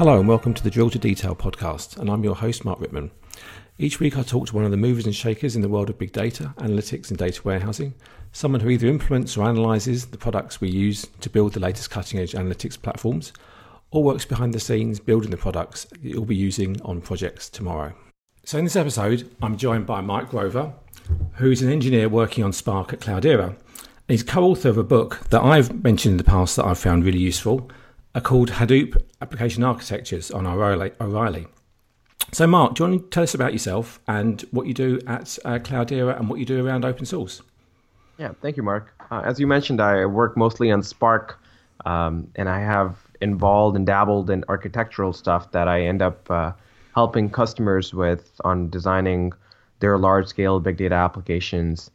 Hello and welcome to the Drill to Detail podcast, and I'm your host, Mark Rittman. Each week I talk to one of the movers and shakers in the world of big data, analytics, and data warehousing, someone who either implements or analyzes the products we use to build the latest cutting edge analytics platforms, or works behind the scenes building the products that you'll be using on projects tomorrow. So, in this episode, I'm joined by Mark Grover, who's an engineer working on Spark at Cloudera. He's co author of a book that I've mentioned in the past that I've found really useful are called Hadoop Application Architectures on O'Reilly. So, Mark, do you want to tell us about yourself and what you do at uh, Cloudera and what you do around open source? Yeah, thank you, Mark. Uh, as you mentioned, I work mostly on Spark, um, and I have involved and dabbled in architectural stuff that I end up uh, helping customers with on designing their large-scale big data applications.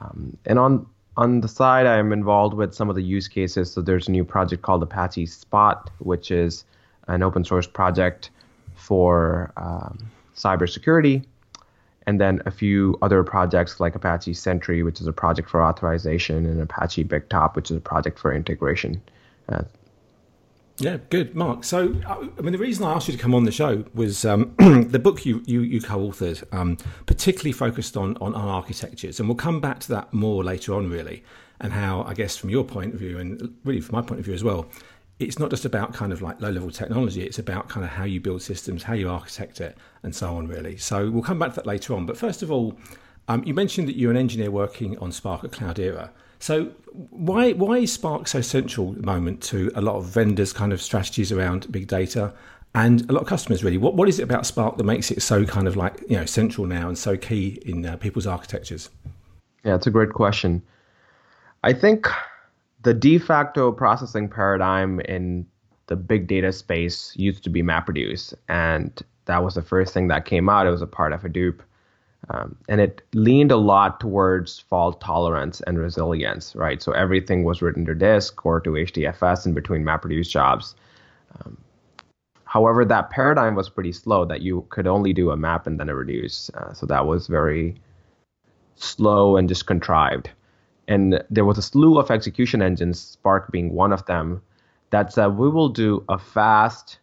Um, and on on the side, I'm involved with some of the use cases. So there's a new project called Apache Spot, which is an open source project for um, cybersecurity. And then a few other projects like Apache Sentry, which is a project for authorization, and Apache BigTop, which is a project for integration. Uh, yeah, good, Mark. So, uh, I mean, the reason I asked you to come on the show was um, the book you you, you co-authored, um, particularly focused on, on on architectures, and we'll come back to that more later on, really, and how I guess from your point of view, and really from my point of view as well, it's not just about kind of like low level technology; it's about kind of how you build systems, how you architect it, and so on, really. So we'll come back to that later on. But first of all, um, you mentioned that you're an engineer working on Spark at Cloudera. So why why is Spark so central at the moment to a lot of vendors' kind of strategies around big data and a lot of customers really? What what is it about Spark that makes it so kind of like you know central now and so key in uh, people's architectures? Yeah, it's a great question. I think the de facto processing paradigm in the big data space used to be MapReduce, and that was the first thing that came out. It was a part of Hadoop. Um, and it leaned a lot towards fault tolerance and resilience, right? So everything was written to disk or to HDFS in between MapReduce jobs. Um, however, that paradigm was pretty slow that you could only do a map and then a reduce. Uh, so that was very slow and just contrived. And there was a slew of execution engines, Spark being one of them, that said we will do a fast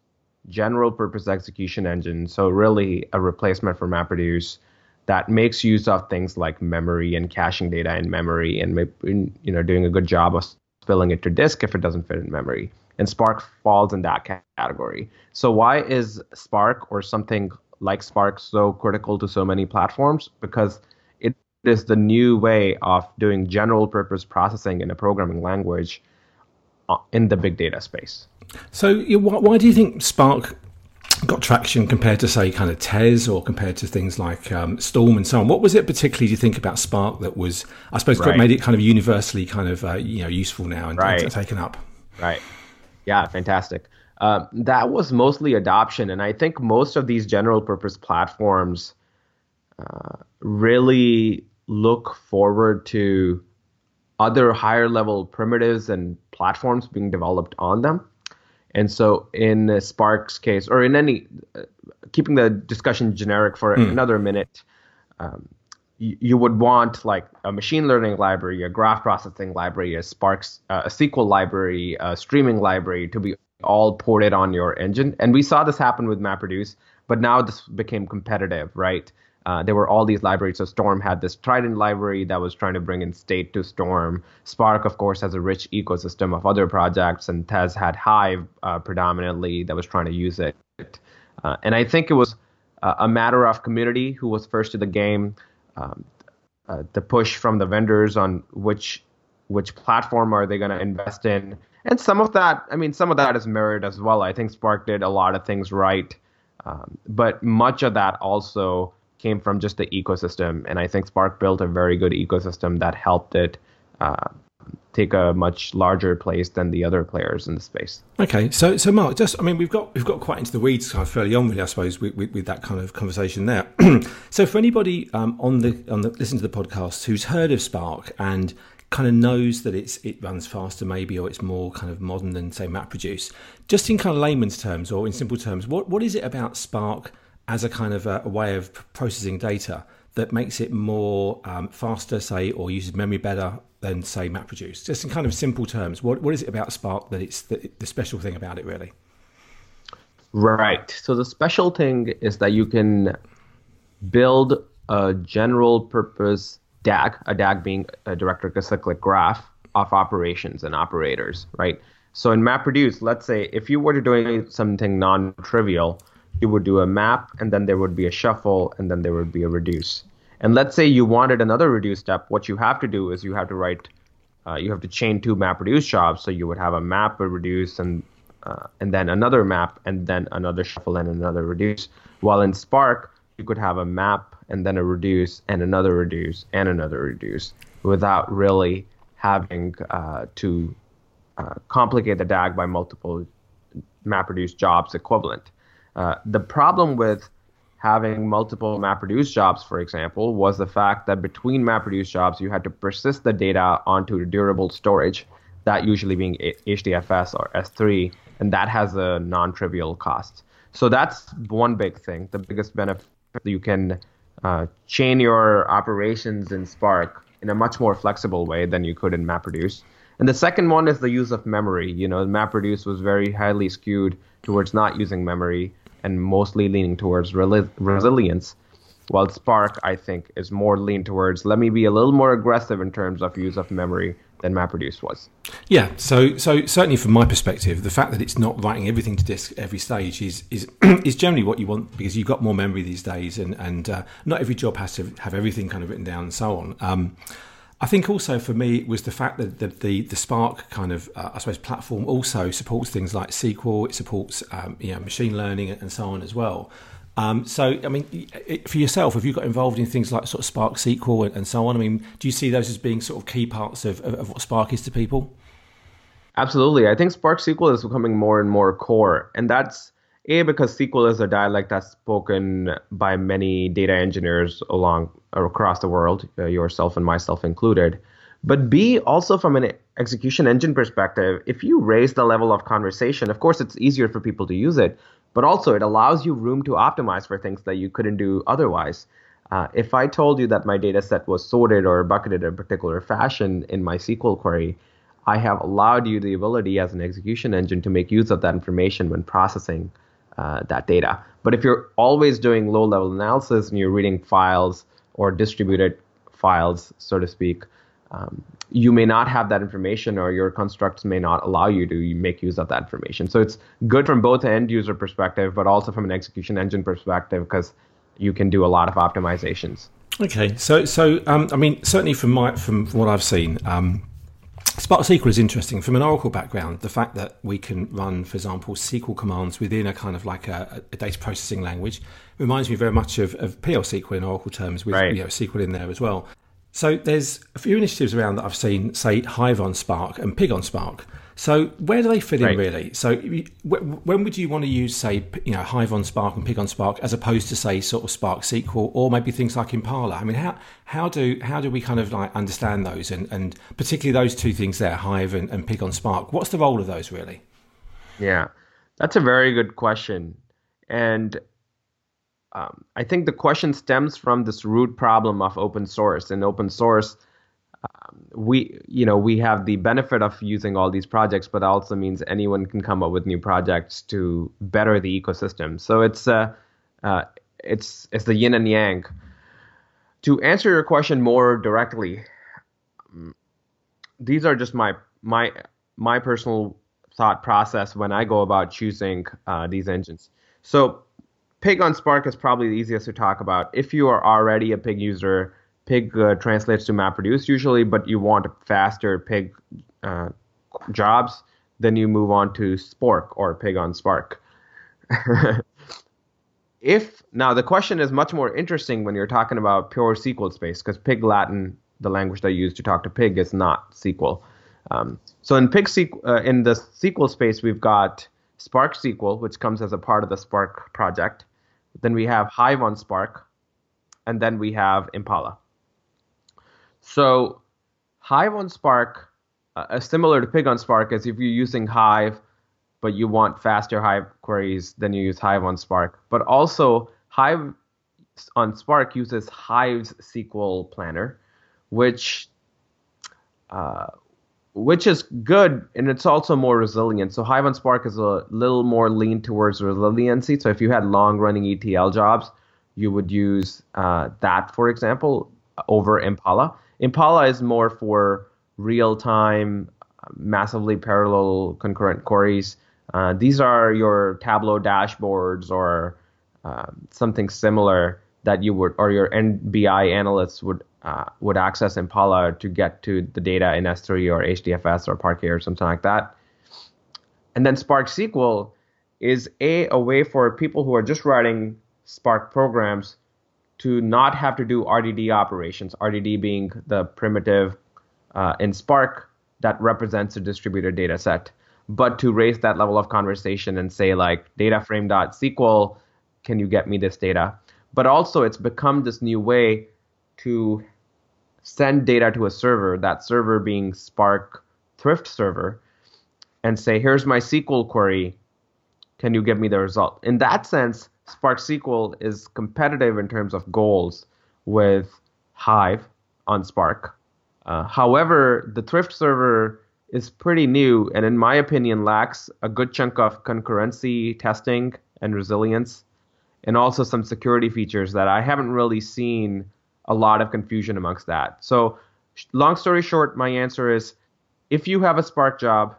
general purpose execution engine. So really a replacement for MapReduce that makes use of things like memory and caching data in memory and you know doing a good job of spilling it to disk if it doesn't fit in memory and spark falls in that category so why is spark or something like spark so critical to so many platforms because is the new way of doing general purpose processing in a programming language uh, in the big data space so why do you think spark got traction compared to say kind of Tez or compared to things like um, Storm and so on. What was it particularly do you think about Spark that was I suppose right. made it kind of universally kind of uh, you know useful now and, right. taken up? Right. Yeah, fantastic. Uh, that was mostly adoption, and I think most of these general purpose platforms uh, really look forward to other higher level primitives and platforms being developed on them. And so, in Spark's case, or in any, uh, keeping the discussion generic for mm. another minute, um, you, you, would want like a machine learning library, a graph processing library, a Spark's, uh, a SQL library, a streaming library to be all ported on your engine. And we saw this happen with MapReduce, but now this became competitive, right? Uh, there were all these libraries. So Storm had this Trident library that was trying to bring in state to Storm. Spark, of course, has a rich ecosystem of other projects, and Tez had Hive uh, predominantly that was trying to use it. Uh, and I think it was a matter of community who was first to the game, um, uh, the push from the vendors on which which platform are they going to invest in, and some of that, I mean, some of that is mirrored as well. I think Spark did a lot of things right, um, but much of that also came from just the ecosystem. And I think Spark built a very good ecosystem that helped it uh, take a much larger place than the other players in the space. Okay, so so Mark, just I mean we've got we've got quite into the weeds kind of fairly on, really, I suppose, with, with, with that kind of conversation there. so for anybody um, on the on the listen to the podcast who's heard of Spark and kind of knows that it's it runs faster maybe or it's more kind of modern than say MapReduce, just in kind of layman's terms or in simple terms, what what is it about Spark? As a kind of a, a way of processing data that makes it more um, faster, say, or uses memory better than, say, MapReduce? Just in kind of simple terms, what, what is it about Spark that it's the, the special thing about it, really? Right. So the special thing is that you can build a general purpose DAG, a DAG being a directed acyclic graph of operations and operators, right? So in MapReduce, let's say if you were doing something non-trivial, you would do a map and then there would be a shuffle and then there would be a reduce. And let's say you wanted another reduce step, what you have to do is you have to write, uh, you have to chain two map reduce jobs. So you would have a map, a reduce, and uh, and then another map, and then another shuffle and another reduce. While in Spark, you could have a map and then a reduce and another reduce and another reduce without really having uh, to uh, complicate the DAG by multiple MapReduce jobs equivalent. Uh, the problem with having multiple MapReduce jobs, for example, was the fact that between MapReduce jobs, you had to persist the data onto durable storage, that usually being HDFS or S3, and that has a non-trivial cost. So that's one big thing. The biggest benefit you can uh, chain your operations in Spark in a much more flexible way than you could in MapReduce. And the second one is the use of memory. You know, MapReduce was very highly skewed towards not using memory and mostly leaning towards reli- resilience. While Spark, I think, is more lean towards let me be a little more aggressive in terms of use of memory than MapReduce was. Yeah, so so certainly from my perspective, the fact that it's not writing everything to disk every stage is is is generally what you want because you've got more memory these days, and and uh, not every job has to have everything kind of written down and so on. Um, I think also for me was the fact that the the, the Spark kind of uh, I suppose platform also supports things like SQL. It supports um, you know machine learning and so on as well. Um, so, I mean, for yourself, have you got involved in things like sort of Spark SQL and, and so on? I mean, do you see those as being sort of key parts of, of, of what Spark is to people? Absolutely. I think Spark SQL is becoming more and more core. And that's A, because SQL is a dialect that's spoken by many data engineers along across the world, uh, yourself and myself included. But B, also from an execution engine perspective, if you raise the level of conversation, of course, it's easier for people to use it, but also it allows you room to optimize for things that you couldn't do otherwise. Uh, if I told you that my data set was sorted or bucketed in a particular fashion in my SQL query, I have allowed you the ability as an execution engine to make use of that information when processing uh, that data. But if you're always doing low level analysis and you're reading files or distributed files, so to speak, um, you may not have that information or your constructs may not allow you to make use of that information. So it's good from both end user perspective, but also from an execution engine perspective because you can do a lot of optimizations. Okay, so so um, I mean certainly from my from, what I've seen, um, Spark SQL is interesting from an Oracle background. The fact that we can run, for example, SQL commands within a kind of like a, a data processing language reminds me very much of, of PL SQL in Oracle terms with right. you know, SQL in there as well. So there's a few initiatives around that I've seen, say Hive on Spark and Pig on Spark. So where do they fit right. in really? So when would you want to use, say, you know, Hive on Spark and Pig on Spark, as opposed to say sort of Spark SQL or maybe things like Impala? I mean, how how do how do we kind of like understand those and and particularly those two things there, Hive and, and Pig on Spark? What's the role of those really? Yeah, that's a very good question, and um, I think the question stems from this root problem of open source. In open source, um, we you know we have the benefit of using all these projects, but also means anyone can come up with new projects to better the ecosystem. So it's uh, uh, it's it's the yin and yang. To answer your question more directly, um, these are just my my my personal thought process when I go about choosing uh, these engines. So Pig on Spark is probably the easiest to talk about. If you are already a Pig user, Pig uh, translates to MapReduce usually, but you want faster Pig uh, jobs, then you move on to Spork or Pig on Spark. if now the question is much more interesting when you're talking about pure SQL space because Pig Latin, the language they use to talk to Pig, is not SQL. Um, so in Pig uh, in the SQL space, we've got Spark SQL, which comes as a part of the Spark project. Then we have Hive on Spark, and then we have Impala. So Hive on Spark, uh, similar to Pig on Spark, is if you're using Hive, but you want faster Hive queries, then you use Hive on Spark. But also Hive on Spark uses Hive's SQL Planner, which uh, which is good and it's also more resilient. So Hive on Spark is a little more lean towards resiliency. So if you had long running ETL jobs, you would use uh, that, for example, over Impala. Impala is more for real time, massively parallel concurrent queries. Uh, these are your Tableau dashboards or uh, something similar that you would, or your NBI analysts would uh, would access Impala to get to the data in S3 or HDFS or Parquet or something like that. And then Spark SQL is a, a way for people who are just writing Spark programs to not have to do RDD operations, RDD being the primitive uh, in Spark that represents a distributed data set, but to raise that level of conversation and say, like, dataframe.sql, can you get me this data? But also, it's become this new way to send data to a server, that server being Spark Thrift server, and say, here's my SQL query. Can you give me the result? In that sense, Spark SQL is competitive in terms of goals with Hive on Spark. Uh, however, the Thrift server is pretty new and, in my opinion, lacks a good chunk of concurrency testing and resilience, and also some security features that I haven't really seen a lot of confusion amongst that. So, long story short, my answer is if you have a Spark job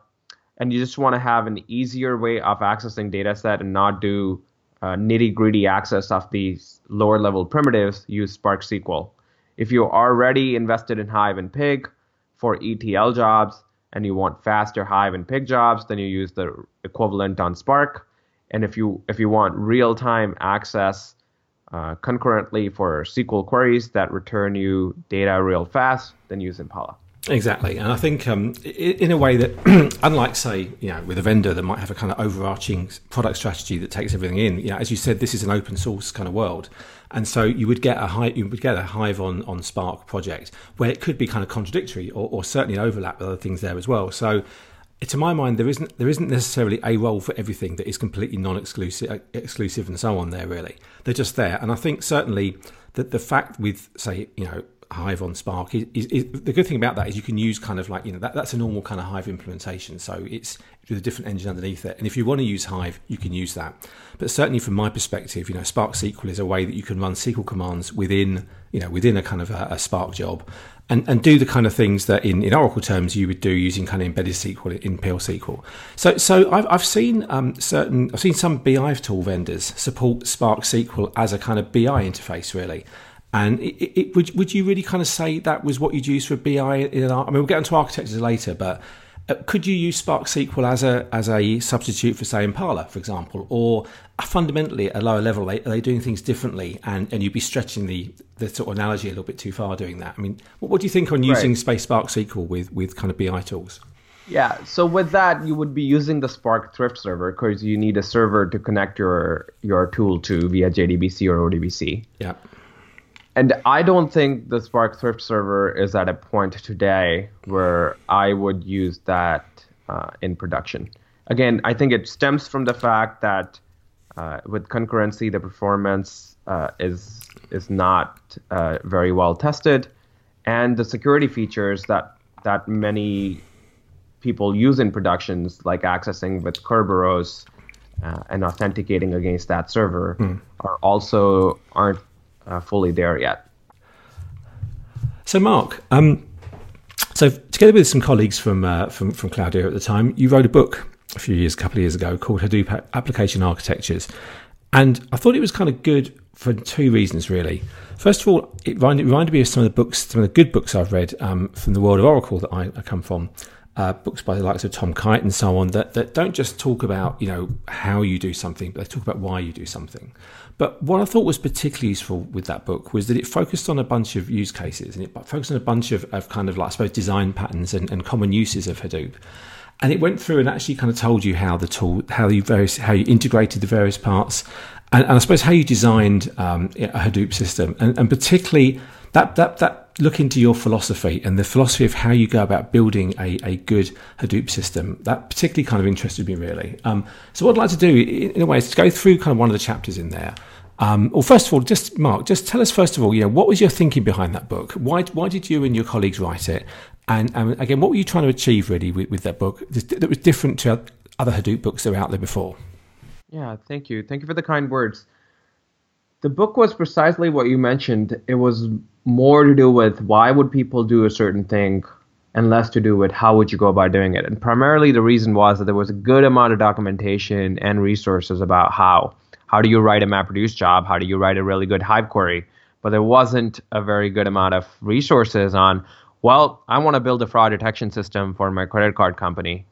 and you just want to have an easier way of accessing data set and not do uh, nitty gritty access of these lower level primitives, use Spark SQL. If you're already invested in Hive and Pig for ETL jobs and you want faster Hive and Pig jobs, then you use the equivalent on Spark. And if you if you want real time access uh, concurrently for SQL queries that return you data real fast, then use Impala. Exactly, and I think um, in a way that, unlike say, you know, with a vendor that might have a kind of overarching product strategy that takes everything in, you know, as you said, this is an open source kind of world, and so you would get a high, you would get a Hive on on Spark project where it could be kind of contradictory or, or certainly overlap with other things there as well. So to my mind, there isn't there isn't necessarily a role for everything that is completely non-exclusive, exclusive, and so on. There really, they're just there, and I think certainly that the fact with say you know Hive on Spark is, is, is, the good thing about that is you can use kind of like you know that, that's a normal kind of Hive implementation. So it's with a different engine underneath it, and if you want to use Hive, you can use that. But certainly from my perspective, you know Spark SQL is a way that you can run SQL commands within you know within a kind of a, a Spark job, and, and do the kind of things that in, in Oracle terms you would do using kind of embedded SQL in PL SQL. So so I've, I've seen um, certain I've seen some BI tool vendors support Spark SQL as a kind of BI interface really. And it, it, would would you really kind of say that was what you'd use for BI? In, I mean, we'll get into architectures later, but uh, could you use Spark SQL as a as a substitute for say Impala, for example, or fundamentally at a lower level, are they doing things differently, and, and you'd be stretching the, the sort of analogy a little bit too far doing that? I mean, what, what do you think on using right. Space Spark SQL with with kind of BI tools? Yeah, so with that, you would be using the Spark Thrift server because you need a server to connect your your tool to via JDBC or ODBC. Yeah. And I don't think the Spark Thrift server is at a point today where I would use that uh, in production. Again, I think it stems from the fact that uh, with concurrency, the performance uh, is is not uh, very well tested, and the security features that that many people use in productions, like accessing with Kerberos uh, and authenticating against that server, mm. are also aren't uh, fully there yet. So, Mark, um, so together with some colleagues from uh, from from Cloudera at the time, you wrote a book a few years, a couple of years ago, called Hadoop Application Architectures, and I thought it was kind of good for two reasons, really. First of all, it reminded, reminded me of some of the books, some of the good books I've read um, from the world of Oracle that I, I come from. Uh, books by the likes of Tom Kyte and so on that, that don't just talk about you know how you do something, but they talk about why you do something. But what I thought was particularly useful with that book was that it focused on a bunch of use cases and it focused on a bunch of, of kind of like I suppose design patterns and, and common uses of Hadoop. And it went through and actually kind of told you how the tool, how you various, how you integrated the various parts, and, and I suppose how you designed um, a Hadoop system, and, and, particularly that that that look into your philosophy and the philosophy of how you go about building a, a good Hadoop system. That particularly kind of interested me really. Um, so what I'd like to do, in a way, is to go through kind of one of the chapters in there. Um, well, first of all, just Mark, just tell us first of all, you know, what was your thinking behind that book? Why why did you and your colleagues write it? And, and again, what were you trying to achieve really with, with that book that was different to other Hadoop books that were out there before? Yeah, thank you. Thank you for the kind words. The book was precisely what you mentioned. It was more to do with why would people do a certain thing and less to do with how would you go about doing it. And primarily the reason was that there was a good amount of documentation and resources about how. How do you write a MapReduce job? How do you write a really good Hive query? But there wasn't a very good amount of resources on, well, I want to build a fraud detection system for my credit card company.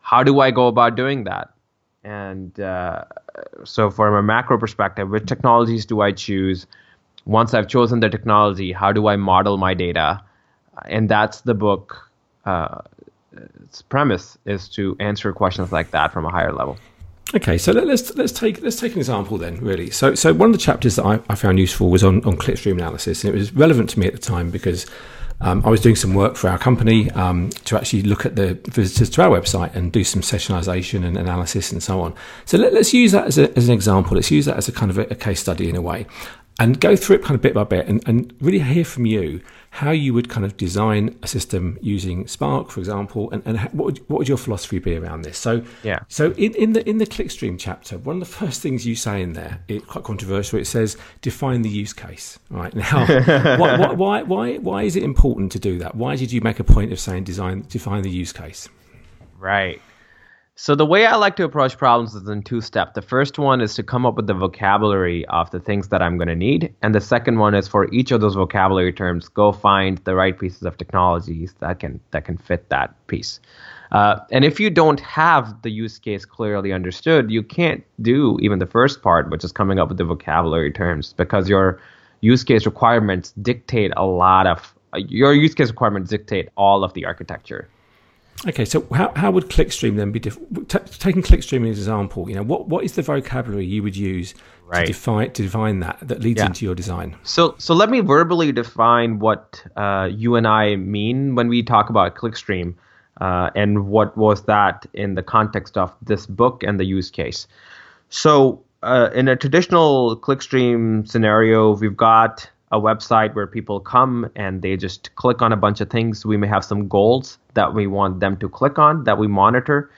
How do I go about doing that? And uh, so, from a macro perspective, which technologies do I choose? Once I've chosen the technology, how do I model my data? And that's the book. Uh, premise is to answer questions like that from a higher level. Okay, so let, us let's take let's take an example then. Really, so so one of the chapters that I, I found useful was on on clickstream analysis, and it was relevant to me at the time because um, I was doing some work for our company um, to actually look at the visitors to our website and do some sessionization and analysis and so on. So let, us use that as, a, as, an example. Let's use that as a kind of a, a, case study in a way and go through it kind of bit by bit and, and really hear from you how you would kind of design a system using Spark, for example, and, and what, would, what would your philosophy be around this? So, yeah. So in, in the in the clickstream chapter, one of the first things you say in there, it's quite controversial. It says define the use case. Right now, why, why why why is it important to do that? Why did you make a point of saying design define the use case? Right. So the way I like to approach problems is in two steps. The first one is to come up with the vocabulary of the things that I'm going to need, and the second one is for each of those vocabulary terms, go find the right pieces of technologies that can that can fit that piece. Uh, and if you don't have the use case clearly understood, you can't do even the first part, which is coming up with the vocabulary terms, because your use case requirements dictate a lot of your use case requirements dictate all of the architecture. Okay, so how, how would Clickstream then be different? T- taking Clickstream as an example, you know, what, what is the vocabulary you would use right. to define to define that that leads yeah. into your design? So so let me verbally define what uh, you and I mean when we talk about Clickstream, uh, and what was that in the context of this book and the use case. So uh, in a traditional Clickstream scenario, we've got a website where people come and they just click on a bunch of things. We may have some goals that we want them to click on that we monitor.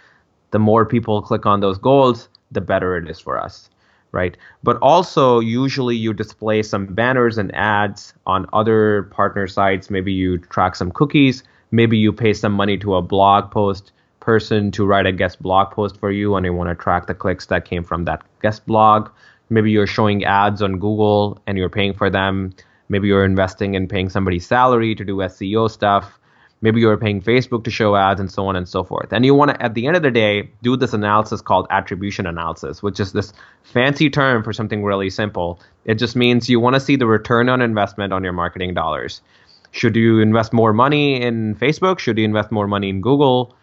The more people click on those goals, the better it is for us, right? But also, usually you display some banners and ads on other partner sites. Maybe you track some cookies. Maybe you pay some money to a blog post person to write a guest blog post for you and you want to track the clicks that came from that guest blog maybe you're showing ads on Google and you're paying for them. Maybe you're investing in paying somebody's salary to do SEO stuff. Maybe you're paying Facebook to show ads and so on and so forth. And you want to, at the end of the day, do this analysis called attribution analysis, which is this fancy term for something really simple. It just means you want to see the return on investment on your marketing dollars. Should you invest more money in Facebook? Should you invest more money in Google?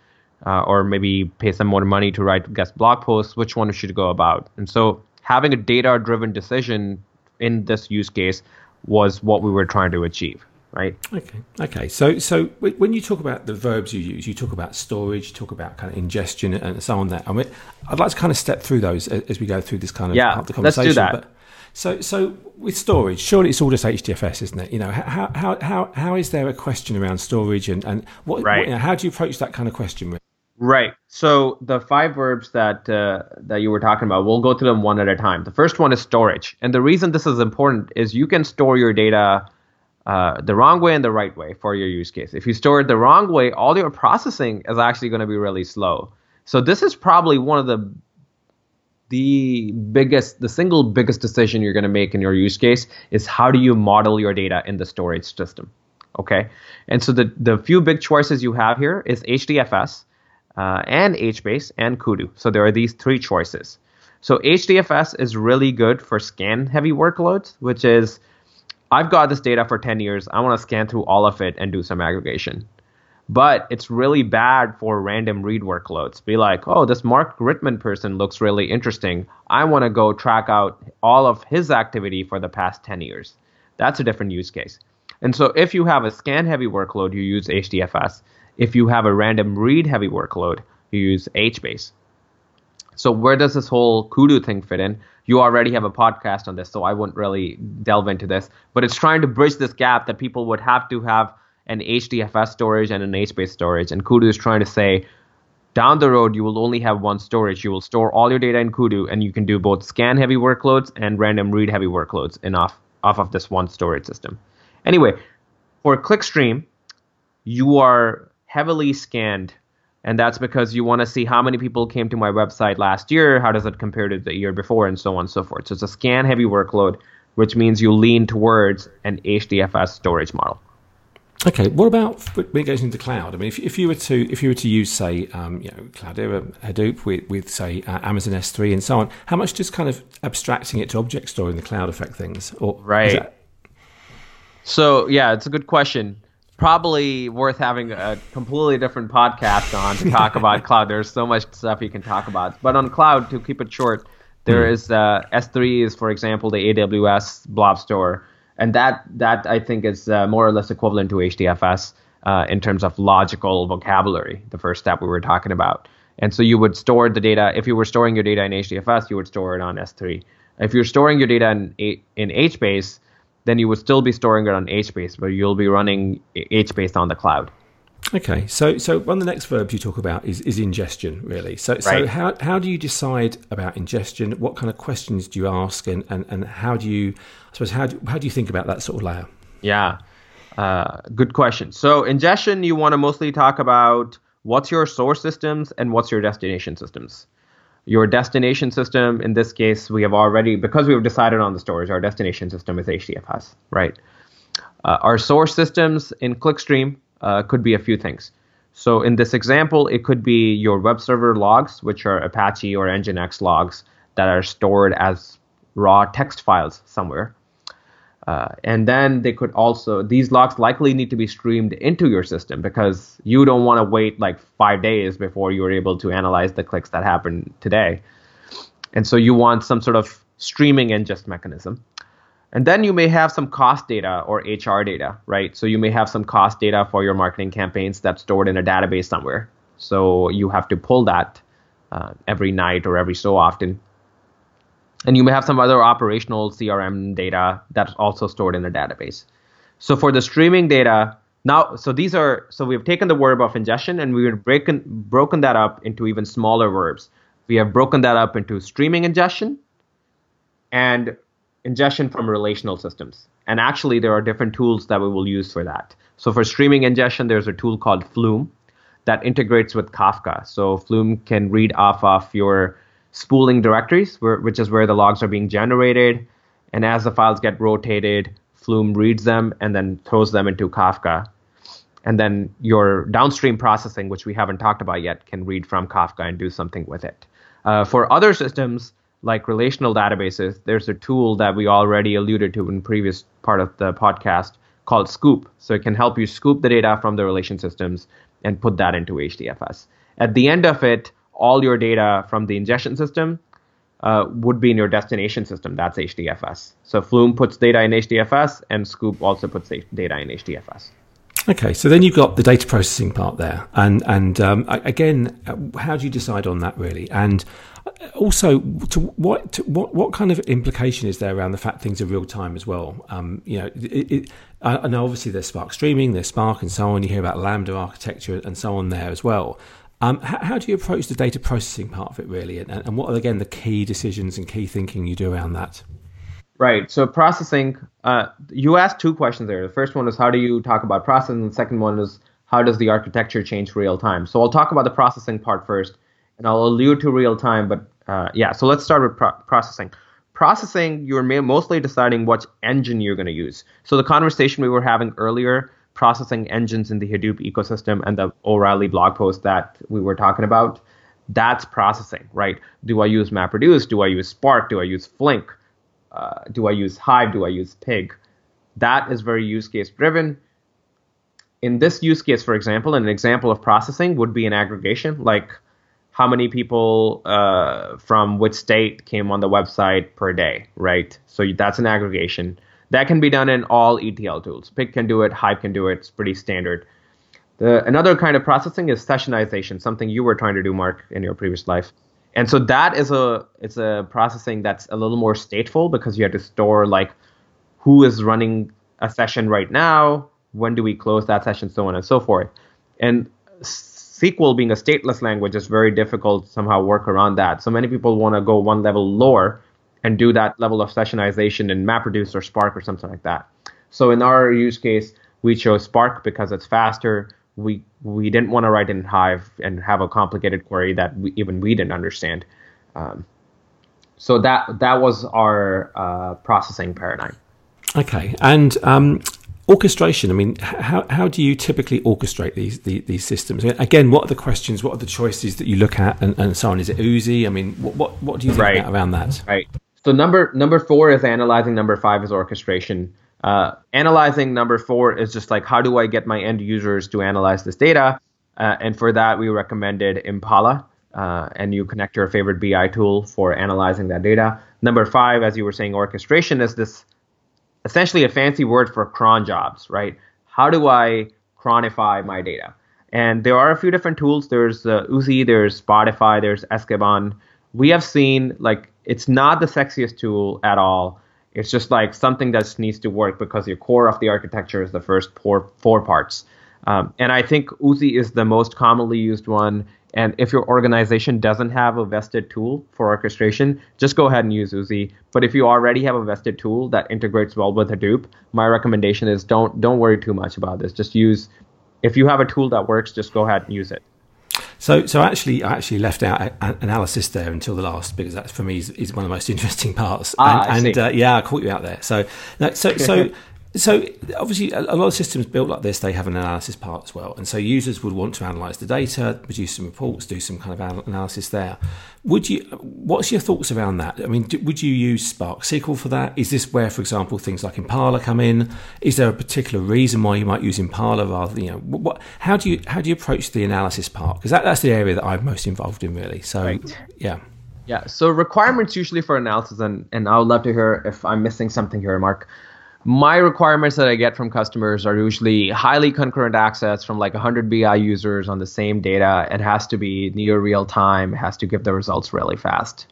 Uh, or maybe pay some more money to write guest blog posts? Which one should go about? And so having a data driven decision in this use case was what we were trying to achieve right okay okay so so when you talk about the verbs you use you talk about storage you talk about kind of ingestion and so on there i mean i'd like to kind of step through those as we go through this kind of yeah, part of the conversation let's do that. But, so, so with storage, surely it's all just HDFS, isn't it? You know, how how how how is there a question around storage, and and what, right. what you know, how do you approach that kind of question? Right. So the five verbs that uh, that you were talking about, we'll go through them one at a time. The first one is storage, and the reason this is important is you can store your data uh, the wrong way and the right way for your use case. If you store it the wrong way, all your processing is actually going to be really slow. So this is probably one of the the biggest, the single biggest decision you're going to make in your use case is how do you model your data in the storage system. Okay, and so the the few big choices you have here is HDFS uh, and HBase and Kudu. So there are these three choices. So HDFS is really good for scan heavy workloads, which is I've got this data for 10 years. I want to scan through all of it and do some aggregation. But it's really bad for random read workloads. Be like, oh, this Mark Rittman person looks really interesting. I want to go track out all of his activity for the past 10 years. That's a different use case. And so if you have a scan heavy workload, you use HDFS. If you have a random read heavy workload, you use HBase. So where does this whole Kudu thing fit in? You already have a podcast on this, so I wouldn't really delve into this. But it's trying to bridge this gap that people would have to have an HDFS storage and an HBase storage. And Kudu is trying to say, down the road, you will only have one storage. You will store all your data in Kudu, and you can do both scan heavy workloads and random read heavy workloads in off, off of this one storage system. Anyway, for Clickstream, you are heavily scanned and that's because you want to see how many people came to my website last year how does it compare to the year before and so on and so forth so it's a scan heavy workload which means you lean towards an hdfs storage model Okay, what about when it goes into cloud? I mean, if, if you were to if you were to use say um, you know Cloudera Hadoop with, with say uh, Amazon S3 and so on, how much does kind of abstracting it to object store in the cloud affect things? Or right. That... So yeah, it's a good question probably worth having a completely different podcast on to talk about cloud. There's so much stuff you can talk about. But on cloud, to keep it short, there mm. is uh, S3 is, for example, the AWS blob store, and that that I think is uh, more or less equivalent to HDFS uh, in terms of logical vocabulary. The first step we were talking about. And so you would store the data. If you were storing your data in HDFS, you would store it on S3. If you're storing your data in, in HBase, then you would still be storing it on HBase, but you'll be running HBase on the cloud. Okay, so so one of the next verbs you talk about is, is ingestion, really. So right. so how how do you decide about ingestion? What kind of questions do you ask, and, and, and how do you, I suppose, how do, how do you think about that sort of layer? Yeah, uh, good question. So ingestion, you want to mostly talk about what's your source systems and what's your destination systems your destination system. In this case we have already because we've decided on the storage our destination system is hdfs right? Uh, our source systems in clickstream uh, could be a few things. So in this example it could be your web server logs which are apache or nginx logs that are stored as raw text files somewhere uh, and then they could also these logs likely need to be streamed into your system because you don't want to wait like five days before you're able to analyze the clicks that happened today. And so you want some sort of streaming ingest mechanism. And then you may have some cost data or HR data, right? So you may have some cost data for your marketing campaigns that's stored in a database somewhere. So you have to pull that uh, every night or every so often and you may have some other operational CRM data that's also stored in the database. So for the streaming data, now, so these are, so we've taken the verb of ingestion and we've broken, broken that up into even smaller verbs. We have broken that up into streaming ingestion and ingestion from relational systems. And actually, there are different tools that we will use for that. So for streaming ingestion, there's a tool called Flume that integrates with Kafka. So Flume can read off of your spooling directories, where, which is where the logs are being generated. And as the files get rotated, Flume reads them and then throws them into Kafka. And then your downstream processing, which we haven't talked about yet, can read from Kafka and do something with it. Uh, for other systems, like relational databases, there's a tool that we already alluded to in previous part of the podcast called Sqoop. So it can help you scoop the data from the relation systems and put that into HDFS. At the end of it, all your data from the ingestion system uh, would be in your destination system. That's HDFS. So Flume puts data in HDFS, and Sqoop also puts data in HDFS. Okay, so then you've got the data processing part there, and and um, again, how do you decide on that really? And also, to what to what what kind of implication is there around the fact things are real time as well? Um, you know, it, it, I know obviously there's Spark streaming, there's Spark, and so on. You hear about Lambda architecture and so on there as well. Um, how, how, do you approach the data processing part of it, really? And, and, what are, again, the key decisions and key thinking you do around that? Right. So, processing, uh, you asked two questions there. The first one is how do you talk about processing? And the second one is how does the architecture change real time? So, I'll talk about the processing part first, and I'll allude to real time. But uh, yeah, so let's start with pro- processing. Processing, you're mostly deciding what engine you're going to use. So, the conversation we were having earlier processing engines in the Hadoop ecosystem and the O'Reilly blog post that we were talking about, that's processing, right? Do I use MapReduce? Do I use Spark? Do I use Flink? Uh, do I use Hive? Do I use Pig? That is very use case driven. In this use case, for example, an example of processing would be an aggregation, like how many people uh, from which state came on the website per day, right? So that's an aggregation. That can be done in all ETL tools. Pig can do it, Hive can do it. It's pretty standard. The, another kind of processing is sessionization, something you were trying to do, Mark, in your previous life. And so that is a it's a processing that's a little more stateful because you have to store like who is running a session right now, when do we close that session, so on and so forth. And SQL being a stateless language is very difficult to somehow work around that. So many people want to go one level lower and do that level of sessionization in MapReduce or Spark or something like that. So in our use case, we chose Spark because it's faster. We we didn't want to write in Hive and have a complicated query that we, even we didn't understand. Um, so that that was our uh, processing paradigm. Okay, and um, orchestration. I mean, how how do you typically orchestrate these these, these systems? Again, what are the questions? What are the choices that you look at, and, and so on? Is it Oozie? I mean, what what, what do you think right. around that? Right. So number number four is analyzing. Number five is orchestration. Uh, analyzing number four is just like how do I get my end users to analyze this data? Uh, and for that, we recommended Impala, uh, and you connect your favorite BI tool for analyzing that data. Number five, as you were saying, orchestration is this essentially a fancy word for cron jobs, right? How do I cronify my data? And there are a few different tools. There's uh, Oozie, there's Spotify, there's Azkaban. We have seen like it's not the sexiest tool at all it's just like something that needs to work because your core of the architecture is the first four, four parts. Um, and I think Oozie is the most commonly used one. And if your organization doesn't have a vested tool for orchestration, just go ahead and use Oozie. But if you already have a vested tool that integrates well with Hadoop, my recommendation is don't don't worry too much about this. Just use if you have a tool that works, just go ahead and use it. So, so actually, I actually left out analysis there until the last because that for me is, is one of the most interesting parts. Ah, and, and uh, yeah, I caught you out there. So, so, so so obviously, a lot of systems built like this, they have an analysis part as well, and so users would want to analyze the data, produce some reports, do some kind of analysis there. Would you? What's your thoughts around that? I mean, would you use Spark SQL for that? Is this where, for example, things like Impala come in? Is there a particular reason why you might use Impala rather than you know? What? How do you how do you approach the analysis part? Because that, that's the area that I'm most involved in, really. So right. yeah. Yeah, so requirements usually for analysis, and, and I would love to hear if I'm missing something here, Mark my requirements that I get from customers are usually highly concurrent access from like 100 BI users on the same data. It has to be near real time. It has to give the results really fast.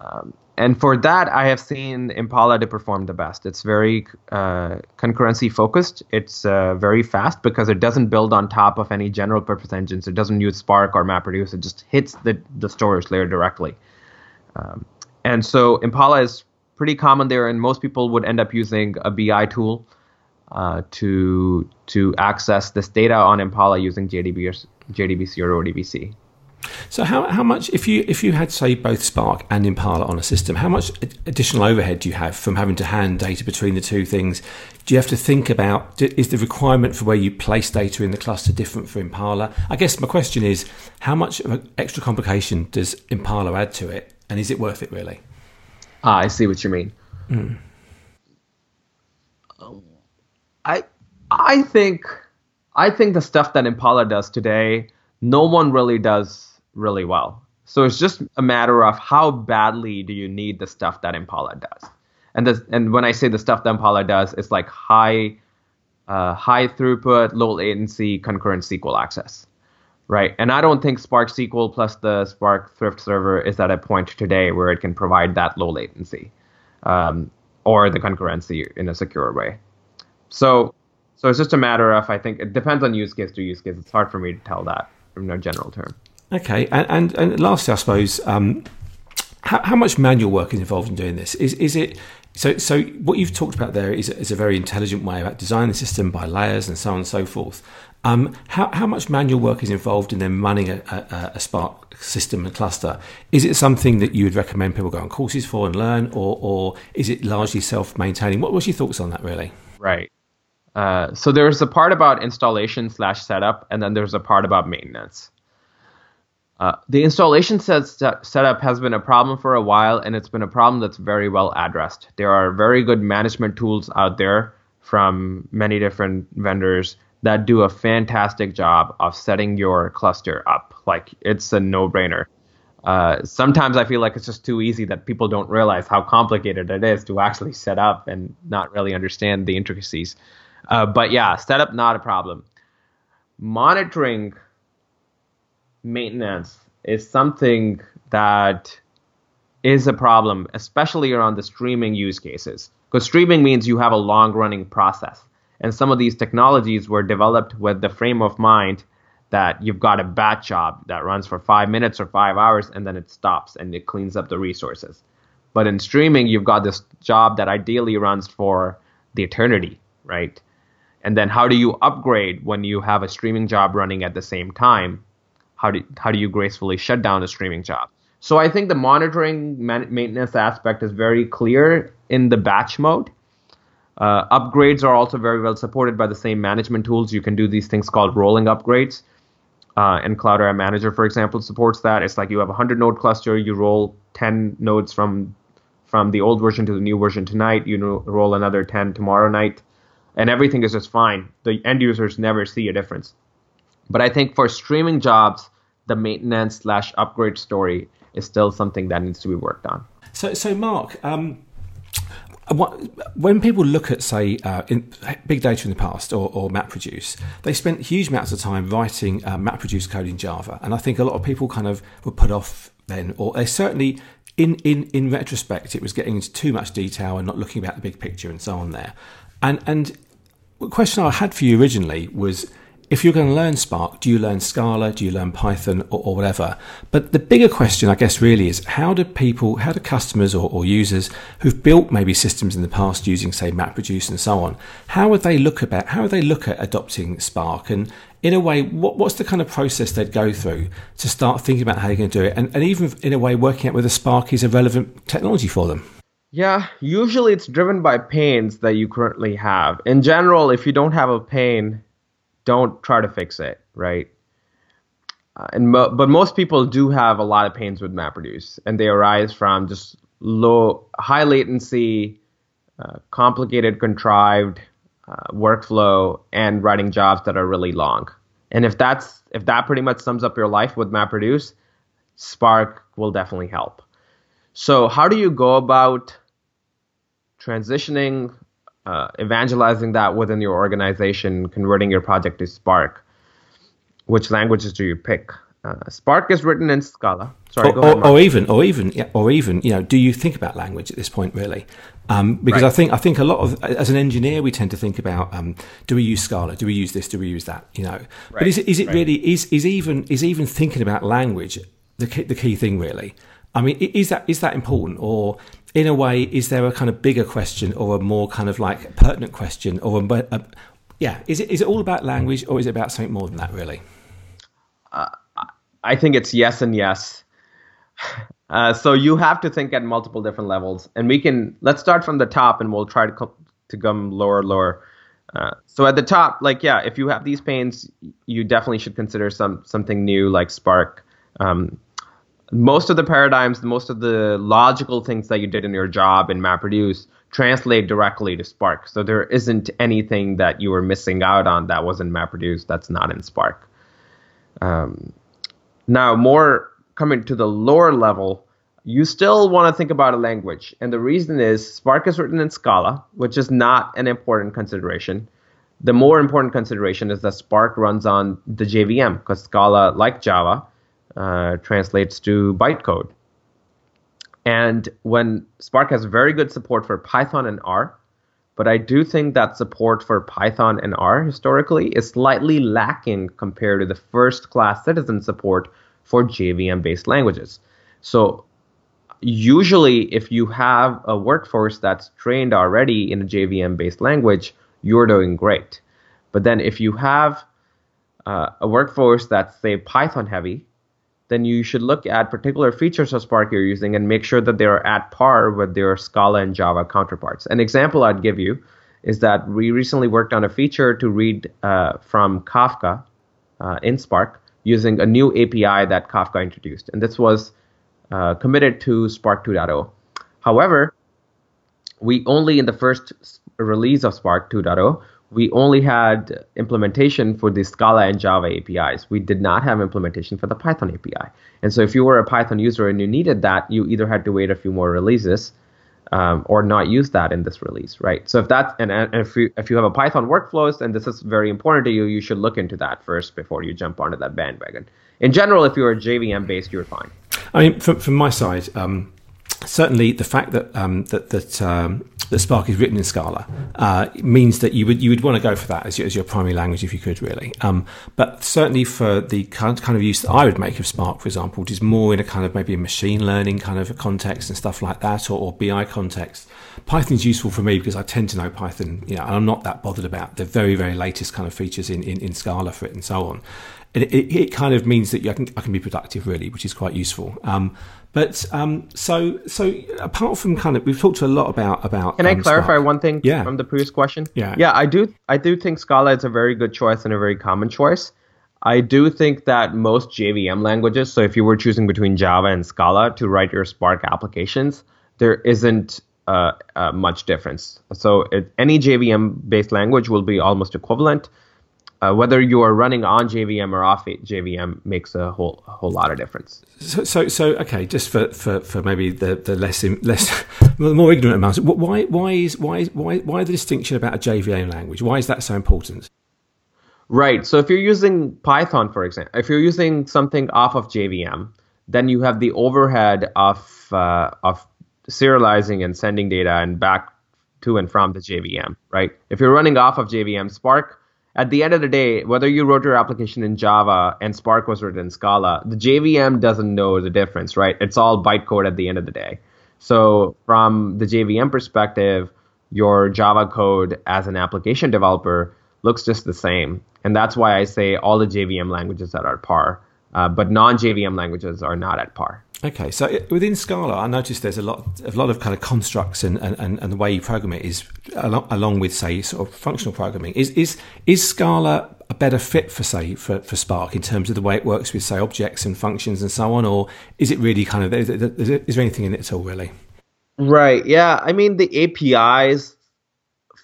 Um, and for that, I have seen Impala to perform the best. It's very uh, concurrency focused. It's uh, very fast because it doesn't build on top of any general purpose engines. It doesn't use Spark or MapReduce. It just hits the, the storage layer directly. Um, and so Impala is pretty common there, and most people would end up using a BI tool uh, to to access this data on Impala using JDB or JDBC or ODBC. So how, how much if you if you had say both Spark and Impala on a system, how much additional overhead do you have from having to hand data between the two things? Do you have to think about is the requirement for where you place data in the cluster different for Impala? I guess my question is how much extra complication does Impala add to it, and is it worth it really? Ah, I see what you mean. Mm. I I think I think the stuff that Impala does today, no one really does really well. So it's just a matter of how badly do you need the stuff that Impala does. And and when I say the stuff that Impala does, it's like high uh, high throughput, low latency, concurrent SQL access right? And I don't think Spark SQL plus the Spark Thrift server is at a point today where it can provide that low latency um, or the concurrency in a secure way. So, so it's just a matter of I think it depends on use case to use case. It's hard for me to tell that in a general term. Okay, and and, and lastly, I suppose. Um, how, how much manual work is involved in doing this? Is is it so? So what you've talked about there is, is a very intelligent way about designing the system by layers and so on and so forth. Um, how, how much manual work is involved in them running a, a, a, Spark system and cluster? Is it something that you would recommend people go on courses for and learn, or, or is it largely self maintaining? What was your thoughts on that, really? Right. Uh, so there's a part about installation slash setup, and then there's a part about maintenance. Uh, the installation set, set, setup has been a problem for a while, and it's been a problem that's very well addressed. There are very good management tools out there from many different vendors that do a fantastic job of setting your cluster up. Like it's a no-brainer. Uh, sometimes I feel like it's just too easy that people don't realize how complicated it is to actually set up and not really understand the intricacies. Uh, but yeah, setup not a problem. Monitoring maintenance is something that is a problem, especially around the streaming use cases. Because streaming means you have a long running process And some of these technologies were developed with the frame of mind that you've got a batch job that runs for five minutes or five hours and then it stops and it cleans up the resources. But in streaming, you've got this job that ideally runs for the eternity, right? And then how do you upgrade when you have a streaming job running at the same time? How do, how do you gracefully shut down a streaming job? So I think the monitoring man- maintenance aspect is very clear in the batch mode. Uh, upgrades are also very well supported by the same management tools. You can do these things called rolling upgrades. Uh, and Cloudera Manager, for example, supports that. It's like you have a 100 node cluster, you roll 10 nodes from from the old version to the new version tonight, you roll another 10 tomorrow night, and everything is just fine. The end users never see a difference. But I think for streaming jobs, the maintenance slash upgrade story is still something that needs to be worked on. So, so Mark, um, when people look at, say, uh, big data in the past or, or, MapReduce, they spent huge amounts of time writing uh, MapReduce code in Java, and I think a lot of people kind of were put off then, or they certainly, in in in retrospect, it was getting into too much detail and not looking about the big picture and so on there. And and the question I had for you originally was if you're going to learn Spark, do you learn Scala? Do you learn Python or, or, whatever? But the bigger question, I guess, really is how do people, how do customers or, or, users who've built maybe systems in the past using, say, MapReduce and so on, how would they look about, how would they look at adopting Spark? And in a way, what, what's the kind of process they'd go through to start thinking about how you're going to do it? And, and even in a way, working out whether Spark is a relevant technology for them? Yeah, usually it's driven by pains that you currently have. In general, if you don't have a pain, don't try to fix it, right? Uh, and mo- but most people do have a lot of pains with MapReduce, and they arise from just low, high latency, uh, complicated, contrived uh, workflow, and writing jobs that are really long. And if that's if that pretty much sums up your life with MapReduce, Spark will definitely help. So how do you go about transitioning uh, evangelizing that within your organization, converting your project to Spark. Which languages do you pick? Uh, Spark is written in Scala. Sorry, or, or, or, even, or even, yeah, or even, you know, do you think about language at this point, really? Um, because right. I think, I think a lot of, as an engineer, we tend to think about, um, do we use Scala? Do we use this? Do we use that? You know, right. but is, is it right. really, is, is even, is even thinking about language the key, the key thing, really? I mean, is that, is that important, or in a way, is there a kind of bigger question or a more kind of like pertinent question or a, a yeah, is it is it all about language or is it about something more than that really? Uh, I think it's yes and yes. Uh, so you have to think at multiple different levels, and we can let's start from the top, and we'll try to come to come lower, lower. Uh, so at the top, like yeah, if you have these pains, you definitely should consider some something new like Spark. Um, most of the paradigms, most of the logical things that you did in your job in MapReduce translate directly to Spark. So there isn't anything that you were missing out on that was in MapReduce that's not in Spark. Um, now, more coming to the lower level, you still want to think about a language. And the reason is Spark is written in Scala, which is not an important consideration. The more important consideration is that Spark runs on the JVM because Scala, like Java, uh, translates to bytecode. And when Spark has very good support for Python and R, but I do think that support for Python and R historically is slightly lacking compared to the first class citizen support for JVM based languages. So, usually, if you have a workforce that's trained already in a JVM based language, you're doing great. But then, if you have uh, a workforce that's, say, Python heavy, then you should look at particular features of Spark you're using and make sure that they are at par with their Scala and Java counterparts. An example I'd give you is that we recently worked on a feature to read uh, from Kafka uh, in Spark using a new API that Kafka introduced. And this was uh, committed to Spark 2.0. However, we only in the first release of Spark 2.0, we only had implementation for the Scala and Java APIs. We did not have implementation for the Python API. And so if you were a Python user and you needed that, you either had to wait a few more releases um, or not use that in this release, right? So if that's and, and if you if you have a Python workflows and this is very important to you, you should look into that first before you jump onto that bandwagon. In general, if you're JVM based, you're fine. I mean, from, from my side, um, certainly the fact that um, that that um, that Spark is written in Scala uh, means that you would you would want to go for that as your, as your primary language if you could really. Um, but certainly for the kind kind of use that I would make of Spark, for example, which is more in a kind of maybe a machine learning kind of context and stuff like that, or, or BI context. Python is useful for me because I tend to know Python, you know, and I'm not that bothered about the very very latest kind of features in, in, in Scala for it and so on. It, it, it, kind of means that I can, I can be productive really, which is quite useful. Um, but um, so so apart from kind of we've talked a lot about about. Can I um, clarify Spark. one thing yeah. from the previous question? Yeah, yeah, I do I do think Scala is a very good choice and a very common choice. I do think that most JVM languages, so if you were choosing between Java and Scala to write your Spark applications, there isn't uh, uh, much difference. So it, any JVM based language will be almost equivalent uh, whether you are running on JVM or off JVM makes a whole a whole lot of difference. So, so, so okay, just for, for, for maybe the, the less less the more ignorant amounts, why why is why why why the distinction about a JVM language? Why is that so important? Right. So if you're using Python, for example, if you're using something off of JVM, then you have the overhead of uh, of serializing and sending data and back to and from the JVM. Right. If you're running off of JVM, Spark at the end of the day, whether you wrote your application in Java and Spark was written in Scala, the JVM doesn't know the difference, right? It's all bytecode at the end of the day. So from the JVM perspective, your Java code as an application developer looks just the same. And that's why I say all the JVM languages are at par, uh, but non-JVM languages are not at par. Okay, so within Scala, I noticed there's a lot, a lot of kind of constructs, and, and, and the way you program it is along, along with, say, sort of functional programming. Is is is Scala a better fit for, say, for, for Spark in terms of the way it works with, say, objects and functions and so on, or is it really kind of is, is there anything in it at all, really? Right. Yeah. I mean, the APIs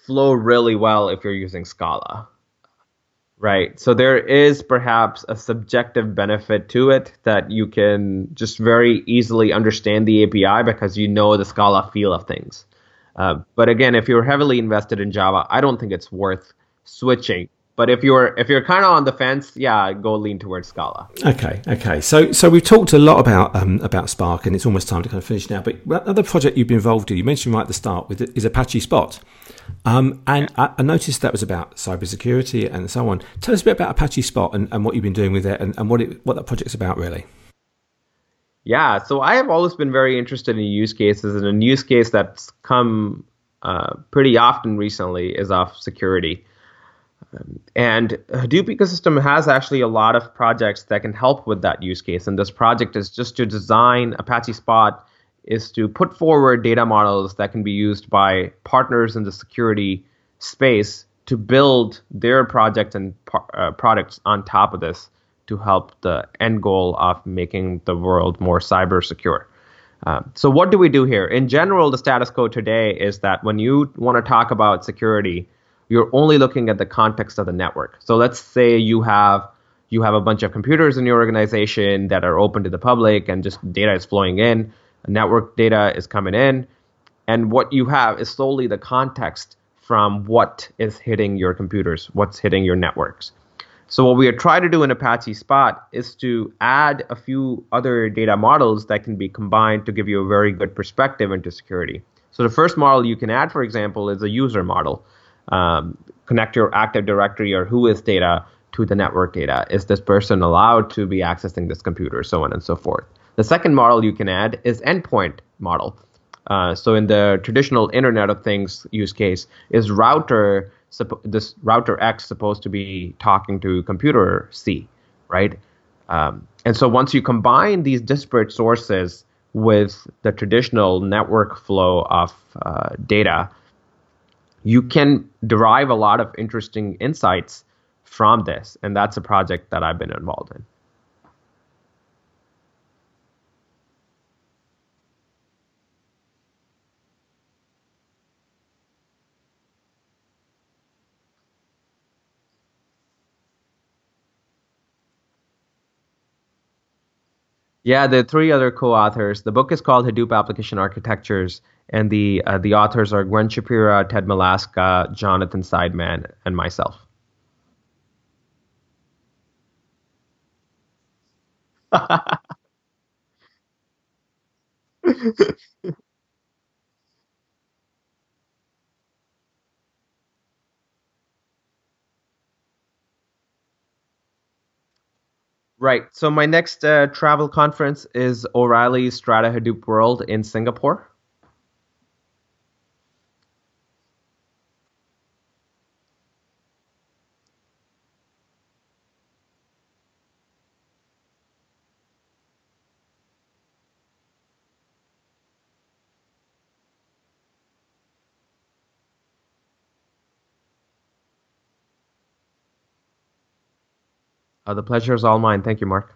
flow really well if you're using Scala. Right. So there is perhaps a subjective benefit to it that you can just very easily understand the API because you know the Scala feel of things. Uh, but again, if you're heavily invested in Java, I don't think it's worth switching. But if you're if you're kind of on the fence, yeah, go lean towards Scala. Okay, okay. So so we've talked a lot about um, about Spark, and it's almost time to kind of finish now. But another project you've been involved in, you mentioned right at the start, with is Apache Spot. Um, and I, I, noticed that was about cybersecurity and so on. Tell us a bit about Apache Spot and, and what you've been doing with it and, and what it, what that project's about, really. Yeah, so I have always been very interested in use cases, and a use case that's come uh, pretty often recently is of security. Um, and Hadoop ecosystem has actually a lot of projects that can help with that use case. And this project is just to design Apache Spot is to put forward data models that can be used by partners in the security space to build their projects and uh, products on top of this to help the end goal of making the world more cyber secure. Uh, so, what do we do here? In general, the status quo today is that when you want to talk about security, you're only looking at the context of the network. So, let's say you have you have a bunch of computers in your organization that are open to the public and just data is flowing in network data is coming in, and what you have is solely the context from what is hitting your computers, what's hitting your networks. So what we are trying to do in Apache Spot is to add a few other data models that can be combined to give you a very good perspective into security. So the first model you can add, for example, is a user model. Um, connect your Active Directory or Whois data to the network data. Is this person allowed to be accessing this computer, so on and so forth. The second model you can add is endpoint model. Uh, so in the traditional Internet of Things use case, is router this router X supposed to be talking to computer C, right? Um, and so once you combine these disparate sources with the traditional network flow of uh, data, you can derive a lot of interesting insights from this, and that's a project that I've been involved in. Yeah, the three other co-authors. The book is called Hadoop Application Architectures, and the uh, the authors are Gwen Shapira, Ted Malaska, Jonathan Seidman, and myself. Right. So my next uh, travel conference is O'Reilly Strata Hadoop World in Singapore. Uh, the pleasure is all mine. Thank you, Mark.